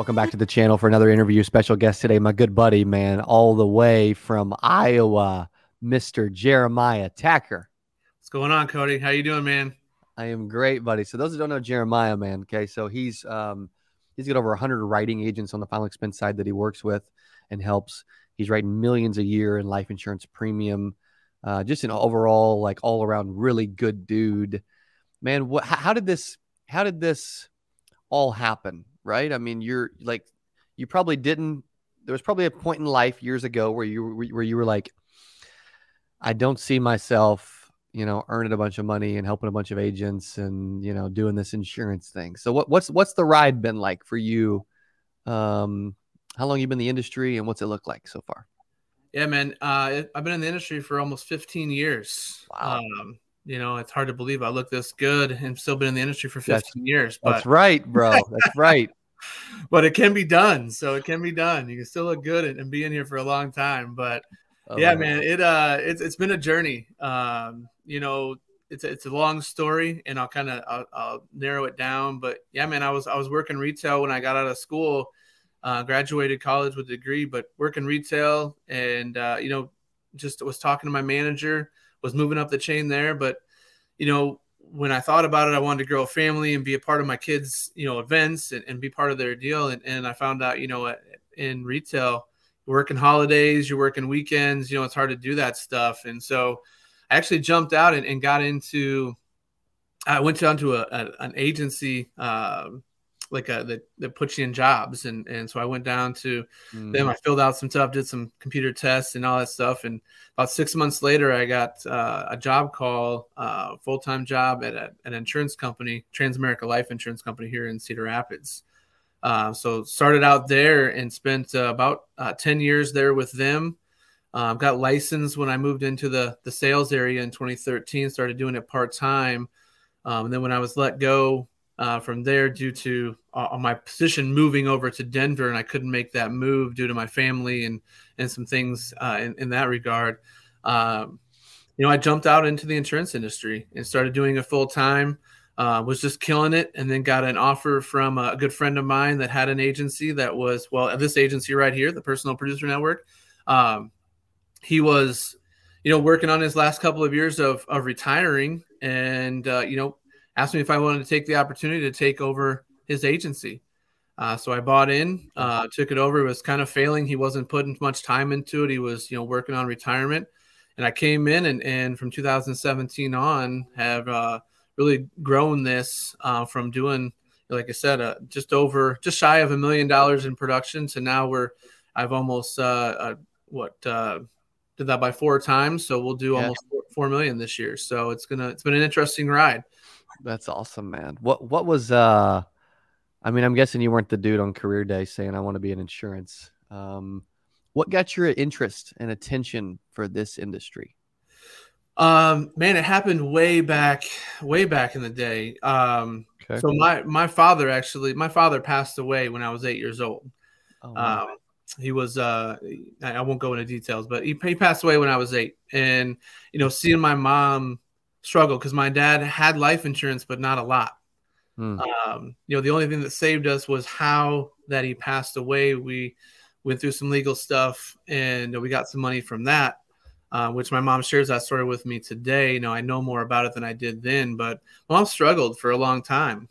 Welcome back to the channel for another interview. Special guest today, my good buddy, man, all the way from Iowa, Mr. Jeremiah Tacker. What's going on, Cody? How you doing, man? I am great, buddy. So those who don't know Jeremiah, man, okay, so he's um he's got over 100 writing agents on the final expense side that he works with and helps. He's writing millions a year in life insurance premium. Uh, just an overall, like all around, really good dude. Man, what? How did this? How did this all happen? Right? I mean, you're like, you probably didn't. There was probably a point in life years ago where you where you were like, I don't see myself, you know, earning a bunch of money and helping a bunch of agents and you know doing this insurance thing. So what what's what's the ride been like for you? Um, how long you been in the industry and what's it look like so far? Yeah, man. Uh, I've been in the industry for almost 15 years. Wow. Um, you know, it's hard to believe I look this good and still been in the industry for 15 that's, years. But that's right, bro. That's right. but it can be done. So it can be done. You can still look good and, and be in here for a long time. But oh, yeah, man, it uh, it's it's been a journey. Um, you know, it's it's a long story, and I'll kind of I'll, I'll, narrow it down. But yeah, man, I was I was working retail when I got out of school. Uh, graduated college with a degree, but working retail, and uh, you know, just was talking to my manager, was moving up the chain there, but you know, when I thought about it, I wanted to grow a family and be a part of my kids, you know, events and, and be part of their deal. And, and I found out, you know, in retail, working holidays, you're working weekends, you know, it's hard to do that stuff. And so I actually jumped out and, and got into, I went down to a, a an agency, um, like a that, that puts you in jobs. And and so I went down to mm. them I filled out some stuff did some computer tests and all that stuff. And about six months later I got uh, a job call uh, full-time job at a, an insurance company Transamerica Life Insurance Company here in Cedar Rapids. Uh, so started out there and spent uh, about uh, 10 years there with them. Um, got licensed when I moved into the the sales area in 2013 started doing it part-time. Um, and then when I was let go uh, from there due to uh, my position moving over to Denver, and I couldn't make that move due to my family and and some things uh, in, in, that regard. Um, you know, I jumped out into the insurance industry and started doing it full time. Uh, was just killing it, and then got an offer from a good friend of mine that had an agency that was well, this agency right here, the Personal Producer Network. Um, he was, you know, working on his last couple of years of of retiring, and uh, you know, asked me if I wanted to take the opportunity to take over his agency. Uh, so I bought in, uh, took it over. It was kind of failing. He wasn't putting much time into it. He was, you know, working on retirement. And I came in and, and from 2017 on have uh, really grown this uh, from doing, like I said, uh, just over, just shy of a million dollars in production to now we're, I've almost, uh, what, did that by four times. So we'll do yeah. almost four, 4 million this year. So it's going to, it's been an interesting ride. That's awesome, man. What what was uh I mean, I'm guessing you weren't the dude on career day saying I want to be in insurance. Um what got your interest and attention for this industry? Um man, it happened way back way back in the day. Um okay. so my my father actually my father passed away when I was 8 years old. Oh, wow. um he was uh I won't go into details, but he, he passed away when I was 8 and you know, seeing my mom struggle because my dad had life insurance, but not a lot. Hmm. Um, you know, the only thing that saved us was how that he passed away. We went through some legal stuff and we got some money from that, uh, which my mom shares that story with me today. You know, I know more about it than I did then, but mom struggled for a long time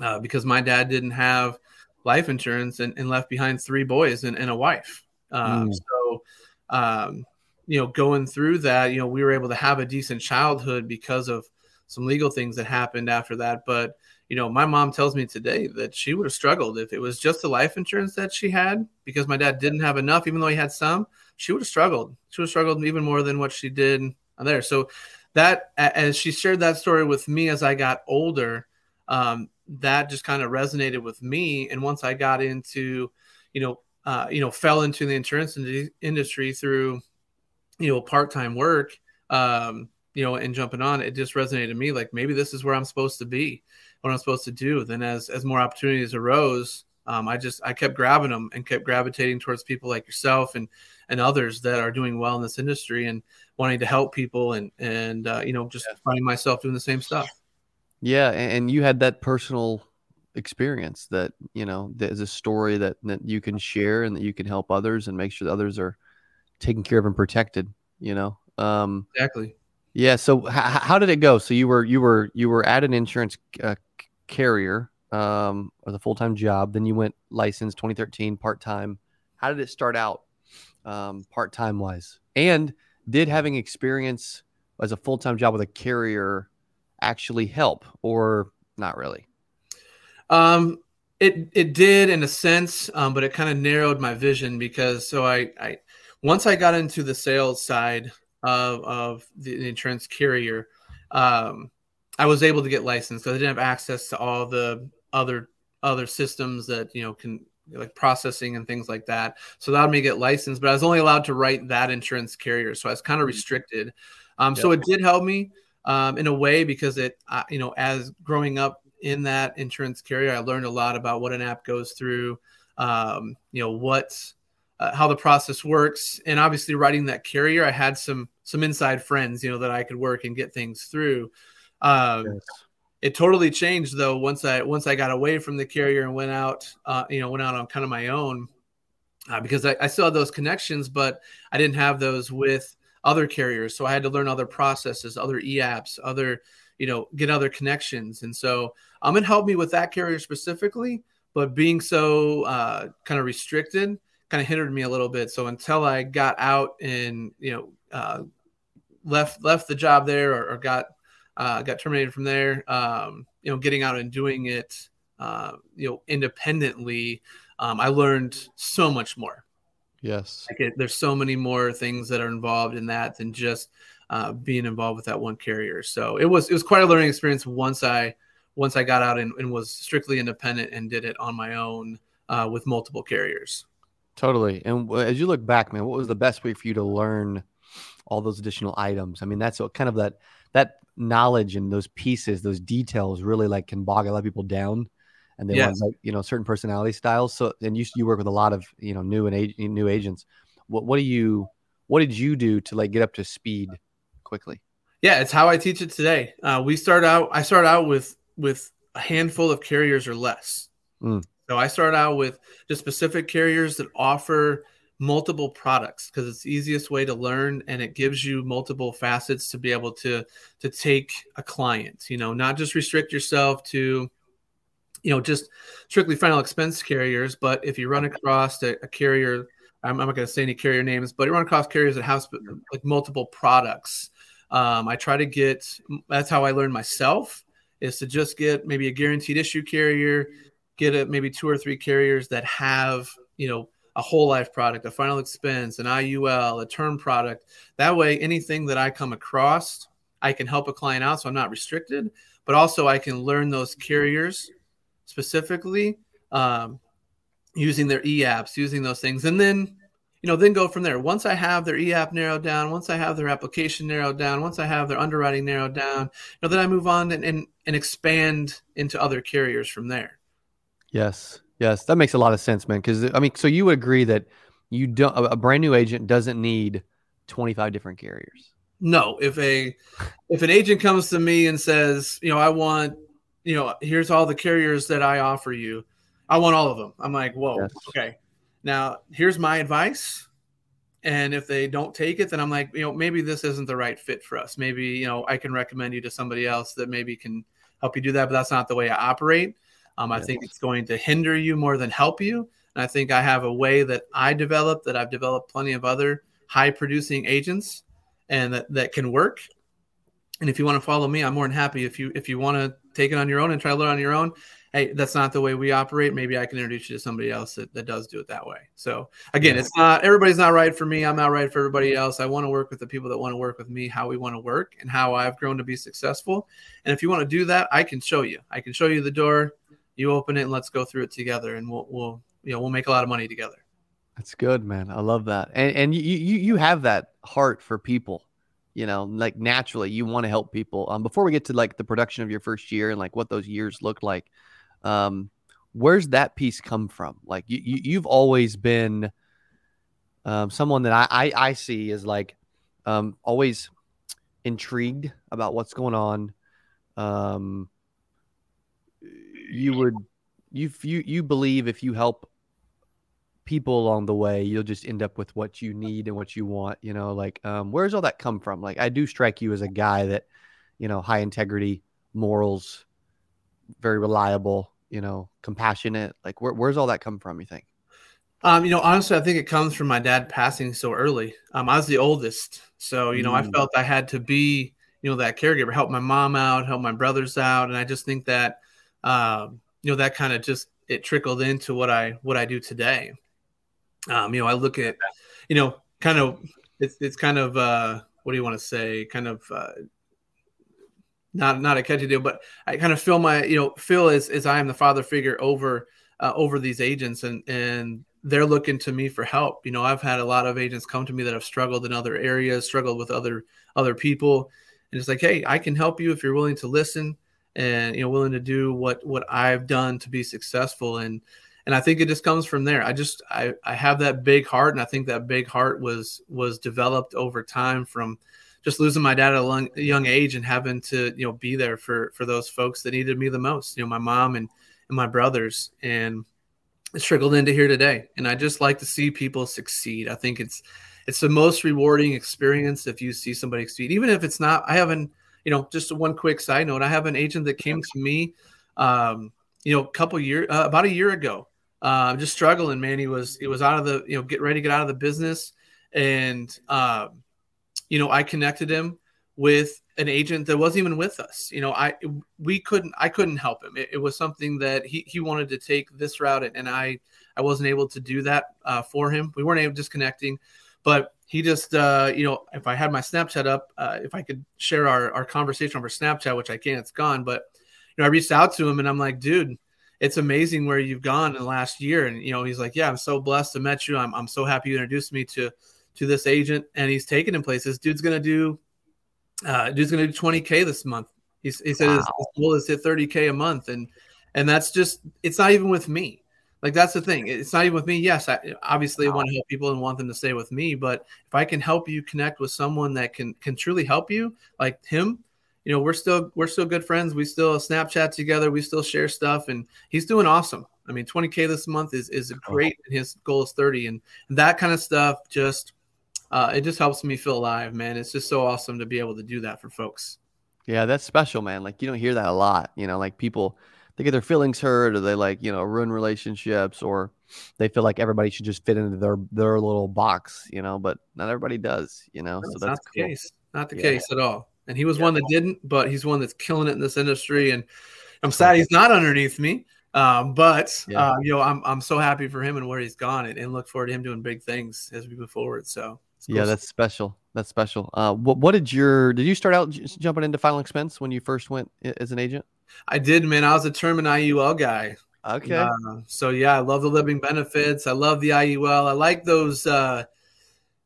uh, because my dad didn't have life insurance and, and left behind three boys and, and a wife. Uh, mm. So, um, you know, going through that, you know, we were able to have a decent childhood because of some legal things that happened after that. But, you know, my mom tells me today that she would have struggled if it was just the life insurance that she had because my dad didn't have enough, even though he had some, she would have struggled. She would have struggled even more than what she did there. So that, as she shared that story with me as I got older, um, that just kind of resonated with me. And once I got into, you know, uh, you know, fell into the insurance industry through you know part-time work um you know and jumping on it just resonated to me like maybe this is where i'm supposed to be what i'm supposed to do. Then as as more opportunities arose um, i just i kept grabbing them and kept gravitating towards people like yourself and and others that are doing well in this industry and wanting to help people and and uh, you know just yeah. finding myself doing the same stuff. Yeah and you had that personal experience that you know there's a story that that you can share and that you can help others and make sure that others are taken care of and protected. You know, um, exactly. Yeah. So h- how did it go? So you were you were you were at an insurance uh, carrier um, or the full time job. Then you went licensed 2013 part time. How did it start out um, part time wise? And did having experience as a full time job with a carrier actually help or not really? Um, it it did in a sense, um, but it kind of narrowed my vision because so I, I once I got into the sales side of of the insurance carrier, um, I was able to get licensed because I didn't have access to all the other other systems that you know can like processing and things like that. So that allowed me to get licensed, but I was only allowed to write that insurance carrier, so I was kind of mm-hmm. restricted. Um, yep. So it did help me um, in a way because it, uh, you know, as growing up in that insurance carrier, I learned a lot about what an app goes through, um, you know, what, uh, how the process works, and obviously writing that carrier, I had some some inside friends, you know, that I could work and get things through. Um, yes. It totally changed though once I once I got away from the carrier and went out, uh, you know, went out on kind of my own. Uh, because I, I, still had those connections, but I didn't have those with other carriers. So I had to learn other processes, other e-apps, other, you know, get other connections. And so um, it helped me with that carrier specifically, but being so uh, kind of restricted kind of hindered me a little bit. So until I got out and you know uh, left left the job there or, or got uh, got terminated from there, um, you know, getting out and doing it, uh, you know, independently, um, I learned so much more. Yes, like it, there's so many more things that are involved in that than just uh, being involved with that one carrier. So it was it was quite a learning experience once I once I got out and, and was strictly independent and did it on my own uh, with multiple carriers. Totally. And as you look back, man, what was the best way for you to learn all those additional items? I mean, that's kind of that that knowledge and those pieces, those details, really like can bog a lot of people down, and they yes. want like you know certain personality styles. So, and you you work with a lot of you know new and age, new agents. What what do you what did you do to like get up to speed quickly? Yeah, it's how I teach it today. Uh, we start out. I start out with with a handful of carriers or less. Mm. So I start out with just specific carriers that offer multiple products because it's easiest way to learn and it gives you multiple facets to be able to to take a client you know not just restrict yourself to you know just strictly final expense carriers but if you run across a, a carrier I'm, I'm not going to say any carrier names but you run across carriers that have like multiple products um, i try to get that's how i learn myself is to just get maybe a guaranteed issue carrier, get a, maybe two or three carriers that have, you know, a whole life product, a final expense, an IUL, a term product. That way, anything that I come across, I can help a client out. So I'm not restricted, but also I can learn those carriers specifically um, using their e apps, using those things. And then you know, then go from there. Once I have their e-app narrowed down, once I have their application narrowed down, once I have their underwriting narrowed down, you know, then I move on and, and, and expand into other carriers from there. Yes. Yes. That makes a lot of sense, man. Cause I mean, so you would agree that you don't, a brand new agent doesn't need 25 different carriers. No, if a, if an agent comes to me and says, you know, I want, you know, here's all the carriers that I offer you. I want all of them. I'm like, whoa, yes. okay now, here's my advice. And if they don't take it, then I'm like, you know, maybe this isn't the right fit for us. Maybe, you know, I can recommend you to somebody else that maybe can help you do that, but that's not the way I operate. Um, I think it's going to hinder you more than help you. And I think I have a way that I developed that I've developed plenty of other high producing agents and that, that can work. And if you want to follow me, I'm more than happy. If you if you want to take it on your own and try to learn on your own, hey, that's not the way we operate. Maybe I can introduce you to somebody else that, that does do it that way. So again, it's not everybody's not right for me. I'm not right for everybody else. I want to work with the people that want to work with me, how we want to work and how I've grown to be successful. And if you want to do that, I can show you. I can show you the door. You open it and let's go through it together and we'll we'll you know we'll make a lot of money together. That's good, man. I love that. And and you you you have that heart for people you know like naturally you want to help people um, before we get to like the production of your first year and like what those years look like um, where's that piece come from? Like you, you have always been um, someone that I, I, I see is like um, always intrigued about what's going on. Um, you would you you you believe if you help people along the way, you'll just end up with what you need and what you want. You know, like um, where's all that come from? Like I do strike you as a guy that, you know, high integrity, morals, very reliable. You know, compassionate. Like where, where's all that come from? You think? Um, you know, honestly, I think it comes from my dad passing so early. Um, I was the oldest, so you know, mm. I felt I had to be, you know, that caregiver, help my mom out, help my brothers out, and I just think that, um, you know, that kind of just it trickled into what I what I do today. Um, you know, I look at, you know, kind of it's it's kind of uh, what do you want to say? Kind of uh, not not a catchy deal, but I kind of feel my you know feel as as I am the father figure over uh, over these agents and and they're looking to me for help. You know, I've had a lot of agents come to me that have struggled in other areas, struggled with other other people, and it's like, hey, I can help you if you're willing to listen and you know willing to do what what I've done to be successful. And and I think it just comes from there. I just I I have that big heart, and I think that big heart was was developed over time from just losing my dad at a young age and having to you know be there for for those folks that needed me the most. You know, my mom and and my brothers and it's trickled into here today and i just like to see people succeed i think it's it's the most rewarding experience if you see somebody succeed even if it's not i haven't you know just one quick side note i have an agent that came to me um you know a couple years uh, about a year ago uh, just struggling man he was he was out of the you know get ready to get out of the business and um you know i connected him with an agent that wasn't even with us. You know, I we couldn't I couldn't help him. It, it was something that he he wanted to take this route, and I I wasn't able to do that uh, for him. We weren't able just connecting, but he just uh, you know if I had my Snapchat up, uh, if I could share our our conversation over Snapchat, which I can't, it's gone. But you know, I reached out to him and I'm like, dude. It's amazing where you've gone in the last year, and you know he's like, "Yeah, I'm so blessed to met you. I'm, I'm so happy you introduced me to to this agent, and he's taken him places. Dude's gonna do uh, dude's going to do 20k this month. He, he said wow. his, his goal is hit 30k a month, and and that's just it's not even with me. Like that's the thing. It's not even with me. Yes, I obviously wow. want to help people and want them to stay with me, but if I can help you connect with someone that can can truly help you, like him, you know, we're still we're still good friends. We still Snapchat together. We still share stuff, and he's doing awesome. I mean, 20k this month is is great. His goal is 30, and that kind of stuff just uh, it just helps me feel alive, man. It's just so awesome to be able to do that for folks. Yeah, that's special, man. Like you don't hear that a lot. You know, like people they get their feelings hurt, or they like you know ruin relationships, or they feel like everybody should just fit into their their little box. You know, but not everybody does. You know, so that's not the cool. case. Not the yeah. case at all. And he was yeah. one that didn't, but he's one that's killing it in this industry. And I'm sad he's not underneath me. Um, but yeah. uh, you know, I'm I'm so happy for him and where he's gone, and, and look forward to him doing big things as we move forward. So yeah, that's special. That's special. Uh, what, what did your did you start out jumping into final expense when you first went as an agent? I did, man. I was a term and IUL guy. Okay. Uh, so yeah, I love the living benefits. I love the IUL. I like those uh,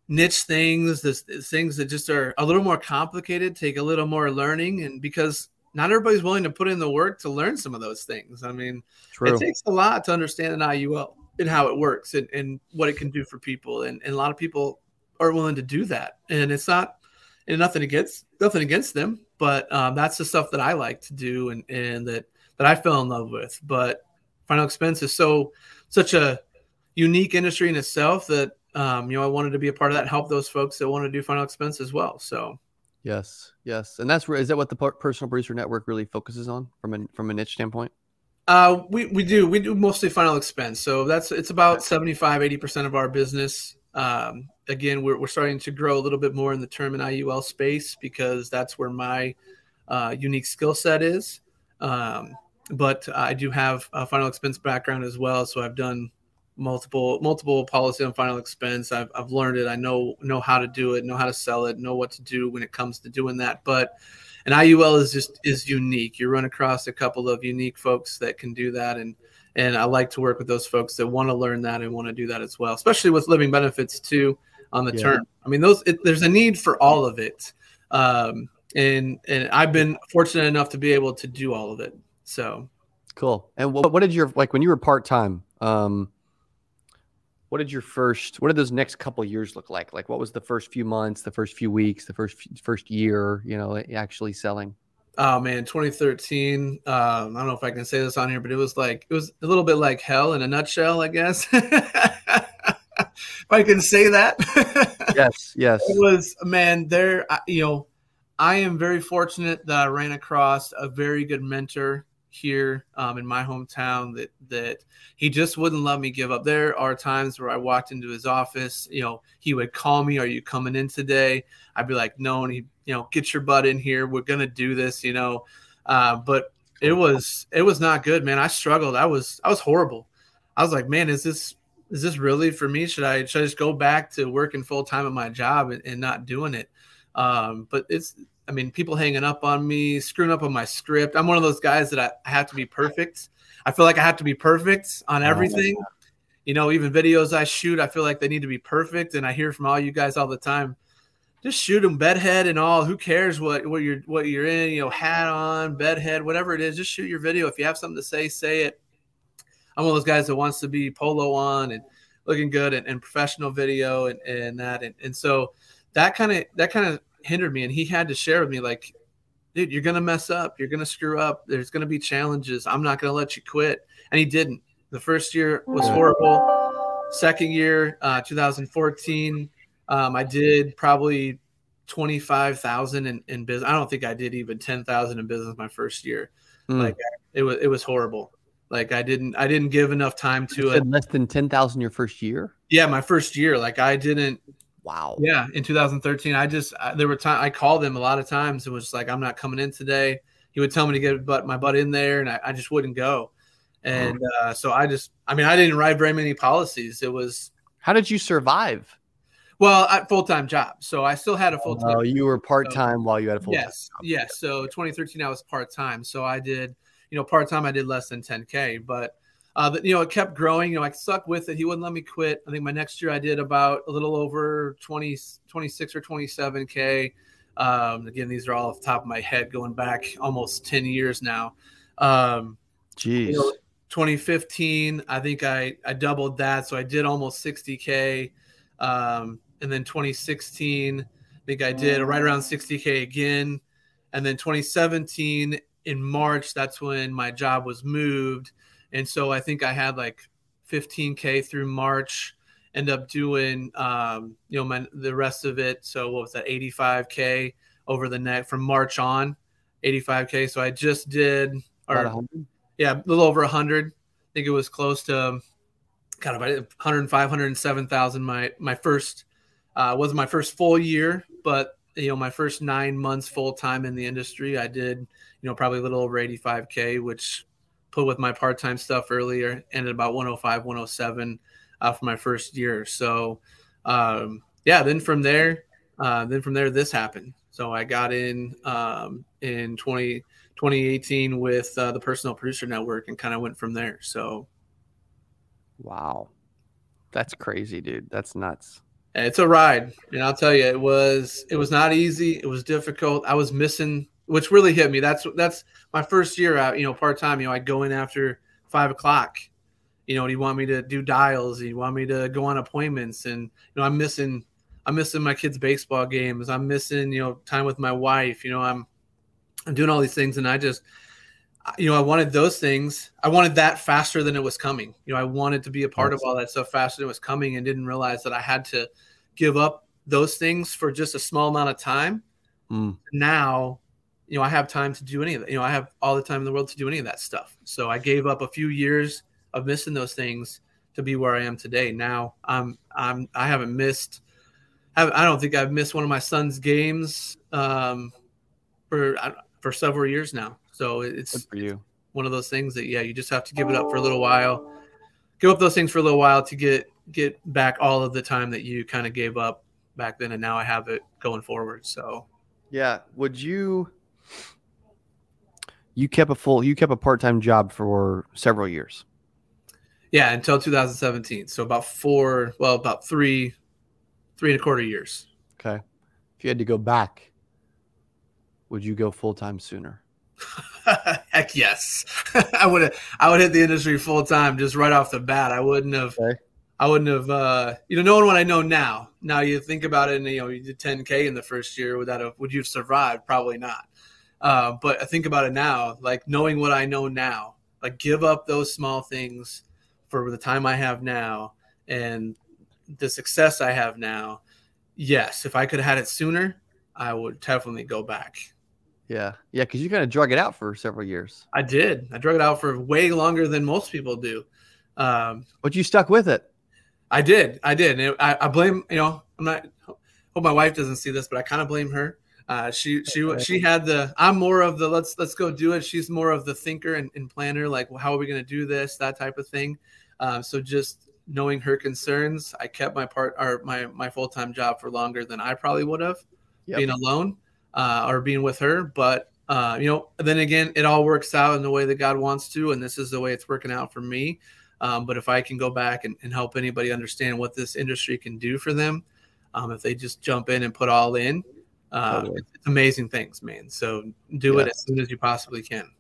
niche things, this, things that just are a little more complicated, take a little more learning, and because not everybody's willing to put in the work to learn some of those things. I mean, True. it takes a lot to understand an IUL and how it works and, and what it can do for people. And, and a lot of people aren't willing to do that. And it's not and nothing against nothing against them, but um, that's the stuff that I like to do and and that that I fell in love with. But final expense is so such a unique industry in itself that um, you know I wanted to be a part of that and help those folks that want to do final expense as well. So yes, yes, and that's is that what the personal producer network really focuses on from a from a niche standpoint. Uh, we, we do we do mostly final expense, so that's it's about 75 80 percent of our business. Um, again, we're, we're starting to grow a little bit more in the term and IUL space because that's where my uh, unique skill set is. Um, but I do have a final expense background as well, so I've done multiple multiple policy on final expense. I've, I've learned it. I know know how to do it, know how to sell it, know what to do when it comes to doing that. But an IUL is just is unique. You run across a couple of unique folks that can do that, and and I like to work with those folks that want to learn that and want to do that as well, especially with living benefits too on the yeah. term. I mean, those it, there's a need for all of it, um, and and I've been fortunate enough to be able to do all of it. So cool. And what, what did your like when you were part time? Um, what did your first what did those next couple years look like? Like what was the first few months, the first few weeks, the first first year? You know, actually selling. Oh man 2013 um, i don't know if i can say this on here but it was like it was a little bit like hell in a nutshell i guess. If i can say that. Yes yes. It was man there you know i am very fortunate that i ran across a very good mentor here um, in my hometown that that he just wouldn't let me give up. There are times where I walked into his office, you know, he would call me, "Are you coming in today?" I'd be like, "No," and he, you know, get your butt in here. We're gonna do this, you know. Uh, but it was it was not good, man. I struggled. I was I was horrible. I was like, man, is this is this really for me? Should I should I just go back to working full time at my job and, and not doing it? Um, but it's I mean, people hanging up on me, screwing up on my script. I'm one of those guys that I, I have to be perfect. I feel like I have to be perfect on oh, everything. Oh, you know, even videos I shoot, I feel like they need to be perfect. And I hear from all you guys all the time, just shoot them bedhead and all. Who cares what what you're what you're in? You know, hat on, bedhead, whatever it is. Just shoot your video. If you have something to say, say it. I'm one of those guys that wants to be polo on and looking good and, and professional video and, and that and, and so that kind of that kind of hindered me and he had to share with me like dude you're gonna mess up. You're gonna screw up. There's gonna be challenges. I'm not gonna let you quit. And he didn't. The first year was horrible. Second year uh, 2014 um, i did probably 25000 in, in business. I don't think i did even 10000 in business my first year. Mm. like it was it was horrible. Like i didn't i didn't give enough time to it. less than 10000 your first year? Yeah my first year. Like i didn't Wow. Yeah, in 2013, I just I, there were time I called him a lot of times and was like, "I'm not coming in today." He would tell me to get but my butt in there, and I, I just wouldn't go. And uh, so I just, I mean, I didn't write very many policies. It was. How did you survive? Well, full time job, so I still had a full time. Oh, you were part time so, while you had a full. Time. Yes, yes. So 2013, I was part time. So I did, you know, part time. I did less than 10k, but uh, but, you know, it kept growing. You know, I stuck with it. He wouldn't let me quit. I think my next year I did about a little over 20, 26 or 27K. Um, again, these are all off the top of my head going back almost 10 years now. Um, Jeez. You know, 2015, I think I, I doubled that. So I did almost 60K. Um, and then 2016, I think I did right around 60K again. And then 2017 in March, that's when my job was moved and so I think I had like 15k through March. End up doing um, you know my the rest of it. So what was that 85k over the neck from March on, 85k. So I just did or yeah, a little over 100. I think it was close to kind of 105, 107,000. My my first uh, was my first full year, but you know my first nine months full time in the industry, I did you know probably a little over 85k, which put with my part-time stuff earlier ended about 105 107 uh, for my first year. So um, yeah then from there uh, then from there this happened. So i got in um, in 20, 2018 with uh, the personal producer network and kind of went from there. So wow. That's crazy dude. That's nuts. It's a ride and i'll tell you it was it was not easy. It was difficult. I was missing which really hit me. That's that's my first year out, you know, part time. You know, I go in after five o'clock. You know, and he want me to do dials. He want me to go on appointments, and you know, I'm missing. I'm missing my kids' baseball games. I'm missing, you know, time with my wife. You know, I'm I'm doing all these things, and I just, you know, I wanted those things. I wanted that faster than it was coming. You know, I wanted to be a part of all that stuff faster than it was coming, and didn't realize that I had to give up those things for just a small amount of time. Mm. Now you know, I have time to do any of that. You know, I have all the time in the world to do any of that stuff. So I gave up a few years of missing those things to be where I am today. Now I'm I'm I haven't missed. I don't think I've missed one of my son's games um, for for several years now. So it's Good for you. One of those things that yeah, you just have to give it up for a little while. Give up those things for a little while to get get back all of the time that you kind of gave up back then, and now I have it going forward. So yeah, would you? You kept a full you kept a part-time job for several years. Yeah until 2017 so about four well about three three and a quarter years. Okay. If you had to go back would you go full-time sooner? Heck yes. I would have i would hit the industry full-time just right off the bat. I wouldn't have okay. i wouldn't have uh you know knowing what i know now now you think about it and you know you did 10k in the first year would that have would you have survived? Probably not Uh, but I think about it now, like knowing what I know now, like give up those small things for the time I have now and the success I have now. Yes, if I could have had it sooner, I would definitely go back. Yeah, yeah, because you kind of drug it out for several years. I did. I drug it out for way longer than most people do. Um, but you stuck with it. I did. I did. And I, I blame. You know, I'm not. Hope my wife doesn't see this, but I kind of blame her. Uh, she she she had the. I'm more of the let's let's go do it. She's more of the thinker and, and planner. Like, well, how are we going to do this? That type of thing. Uh, so just knowing her concerns, I kept my part or my my full time job for longer than I probably would have, yep. being alone uh, or being with her. But uh, you know, then again, it all works out in the way that God wants to, and this is the way it's working out for me. Um, but if I can go back and, and, help anybody understand what this industry can do for them, um, if they just jump in and put all in, uh, totally. it's amazing things, man. So do yes. it as soon as you possibly can.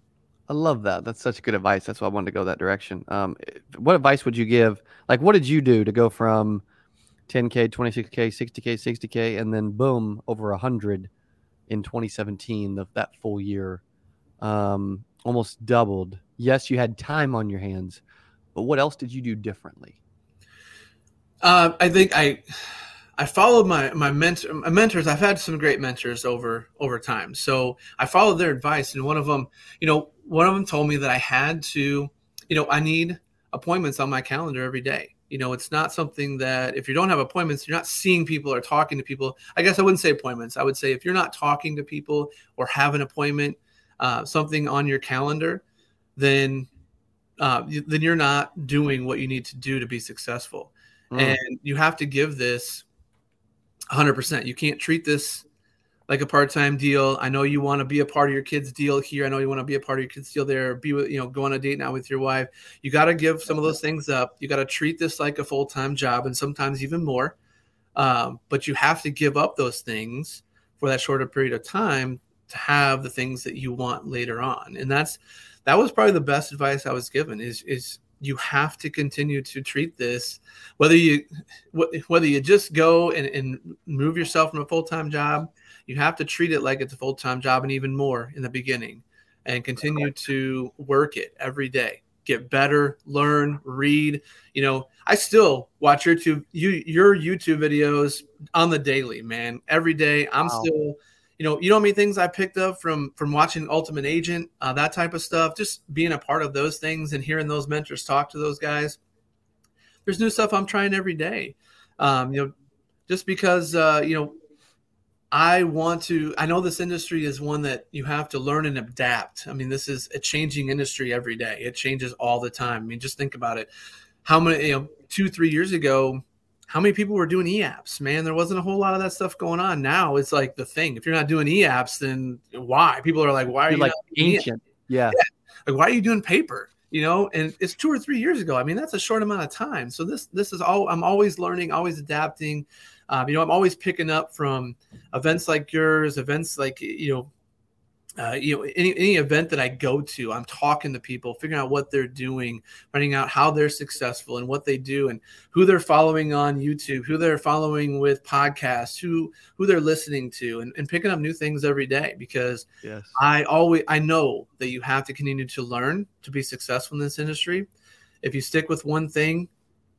I love that. That's such good advice. That's why I wanted to go that direction. Um, what advice would you give? Like, what did you do to go from 10K, 26K, 60K, 60K, and then boom, over 100 in 2017, the, that full year? Um, almost doubled. Yes, you had time on your hands, but what else did you do differently? Uh, I think I I followed my my mentor my mentors. I've had some great mentors over over time, so I followed their advice. And one of them, you know, one of them told me that I had to, you know, I need appointments on my calendar every day. You know, it's not something that if you don't have appointments, you're not seeing people or talking to people. I guess I wouldn't say appointments. I would say if you're not talking to people or have an appointment, uh, something on your calendar, then uh, then you're not doing what you need to do to be successful. Mm. And you have to give this 100%. You can't treat this like a part-time deal. I know you want to be a part of your kid's deal here. I know you want to be a part of your kid's deal there. Be with, you know, go on a date now with your wife. You got to give some of those things up. You got to treat this like a full-time job and sometimes even more. Um, but you have to give up those things for that shorter period of time to have the things that you want later on. And that's that was probably the best advice I was given is is you have to continue to treat this whether you whether you just go and, and move yourself from a full-time job you have to treat it like it's a full-time job and even more in the beginning and continue to work it every day. Get better learn read. You know i still watch youtube you your youtube videos on the daily man. Every day i'm wow. still you know, you know how things I picked up from from watching Ultimate Agent, uh, that type of stuff. Just being a part of those things and hearing those mentors talk to those guys. There's new stuff I'm trying every day. Um, you know, just because uh, you know, I want to. I know this industry is one that you have to learn and adapt. I mean, this is a changing industry every day. It changes all the time. I mean, just think about it. How many, you know, two, three years ago, how many people were doing e-apps man? There wasn't a whole lot of that stuff going on. Now it's like the thing. If you're not doing e-apps then why? People are like why are you're you like ancient. Yeah. yeah. like why are you doing paper? You know? And it's two or three years ago. I mean that's a short amount of time. So this this is all i'm always learning always adapting. Um, you know i'm always picking up from events like yours events like you know uh, you know any, any event that i go to i'm talking to people figuring out what they're doing finding out how they're successful and what they do and who they're following on youtube who they're following with podcasts who who they're listening to and, and picking up new things every day because yes. i always i know that you have to continue to learn to be successful in this industry if you stick with one thing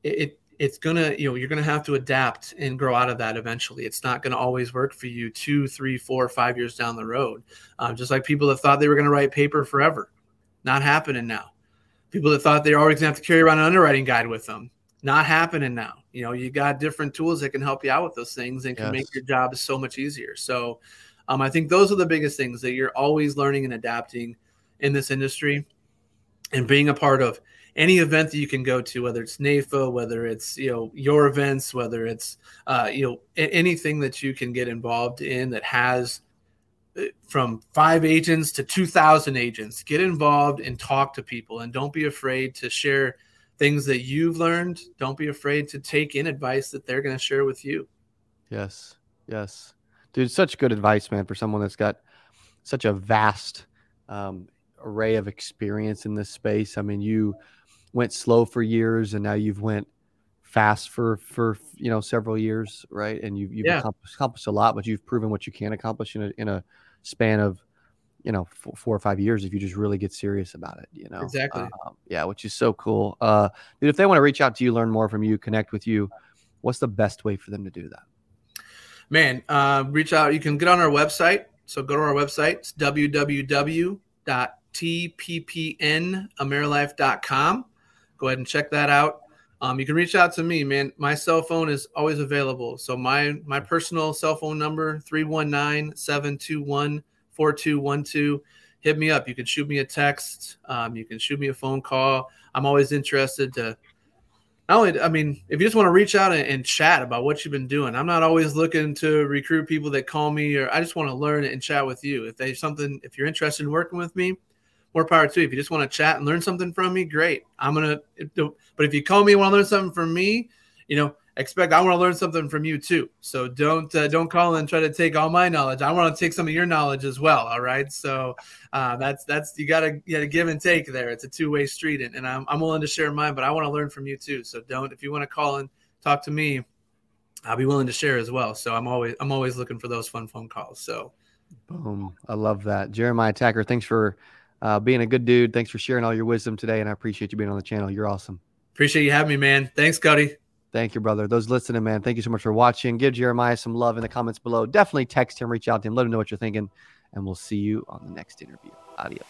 it, it it's gonna you know you're gonna have to adapt and grow out of that eventually. It's not gonna always work for you two three four five years down the road. Um, just like people that thought they were gonna write paper forever. Not happening now. People that thought they were always gonna have to carry around an underwriting guide with them. Not happening now. You know you got different tools that can help you out with those things and can yes. make your job so much easier. So um, i think those are the biggest things that you're always learning and adapting in this industry and being a part of any event that you can go to, whether it's NAIFA, whether it's you know your events, whether it's uh, you know anything that you can get involved in that has uh, from five agents to 2000 agents get involved and talk to people and don't be afraid to share things that you've learned. Don't be afraid to take in advice that they're going to share with you. Yes yes. Dude such good advice man for someone that's got such a vast um, array of experience in this space. I mean you went slow for years and now you've went fast for for you know several years right and you've, you've yeah. accomplished, accomplished, a lot but you've proven what you can accomplish in a, in a span of you know four, four, or five years if you just really get serious about it. You know, exactly. Uh, yeah, which is so cool. Uh, dude, if they want to reach out to you, learn more from you, connect with you, what's the best way for them to do that? Man, uh, reach out. You can get on our website. So go to our website. It's www.tppnamerilife.com. Go ahead and check that out. Um, you can reach out to me, man. My cell phone is always available. So my my personal cell phone number 319-721-4212. Hit me up. You can shoot me a text. Um, you can shoot me a phone call. I'm always interested to not only I mean, if you just want to reach out and, and, chat about what you've been doing, I'm not always looking to recruit people that call me or I just want to learn and chat with you. If there's something if you're interested in working with me, more power to you. If you just want to chat and learn something from me, great. I'm gonna. But if you call me and want to learn something from me, you know, expect I want to learn something from you too. So don't uh, don't call and try to take all my knowledge. I want to take some of your knowledge as well. All right. So uh, that's that's you gotta you gotta give and take there. It's a two way street, and, and I'm I'm willing to share mine, but I want to learn from you too. So don't if you want to call and talk to me, I'll be willing to share as well. So I'm always I'm always looking for those fun phone calls. So. Boom. I love that. Jeremiah Tacker, thanks for uh, being a good dude. Thanks for sharing all your wisdom today, and I appreciate you being on the channel. You're awesome. Appreciate you having me, man. Thanks, Cody. Thank you, brother. Those listening, man, thank you so much for watching. Give Jeremiah some love in the comments below. Definitely text him, reach out to him, let him know what you're thinking, and we'll see you on the next interview. Adios.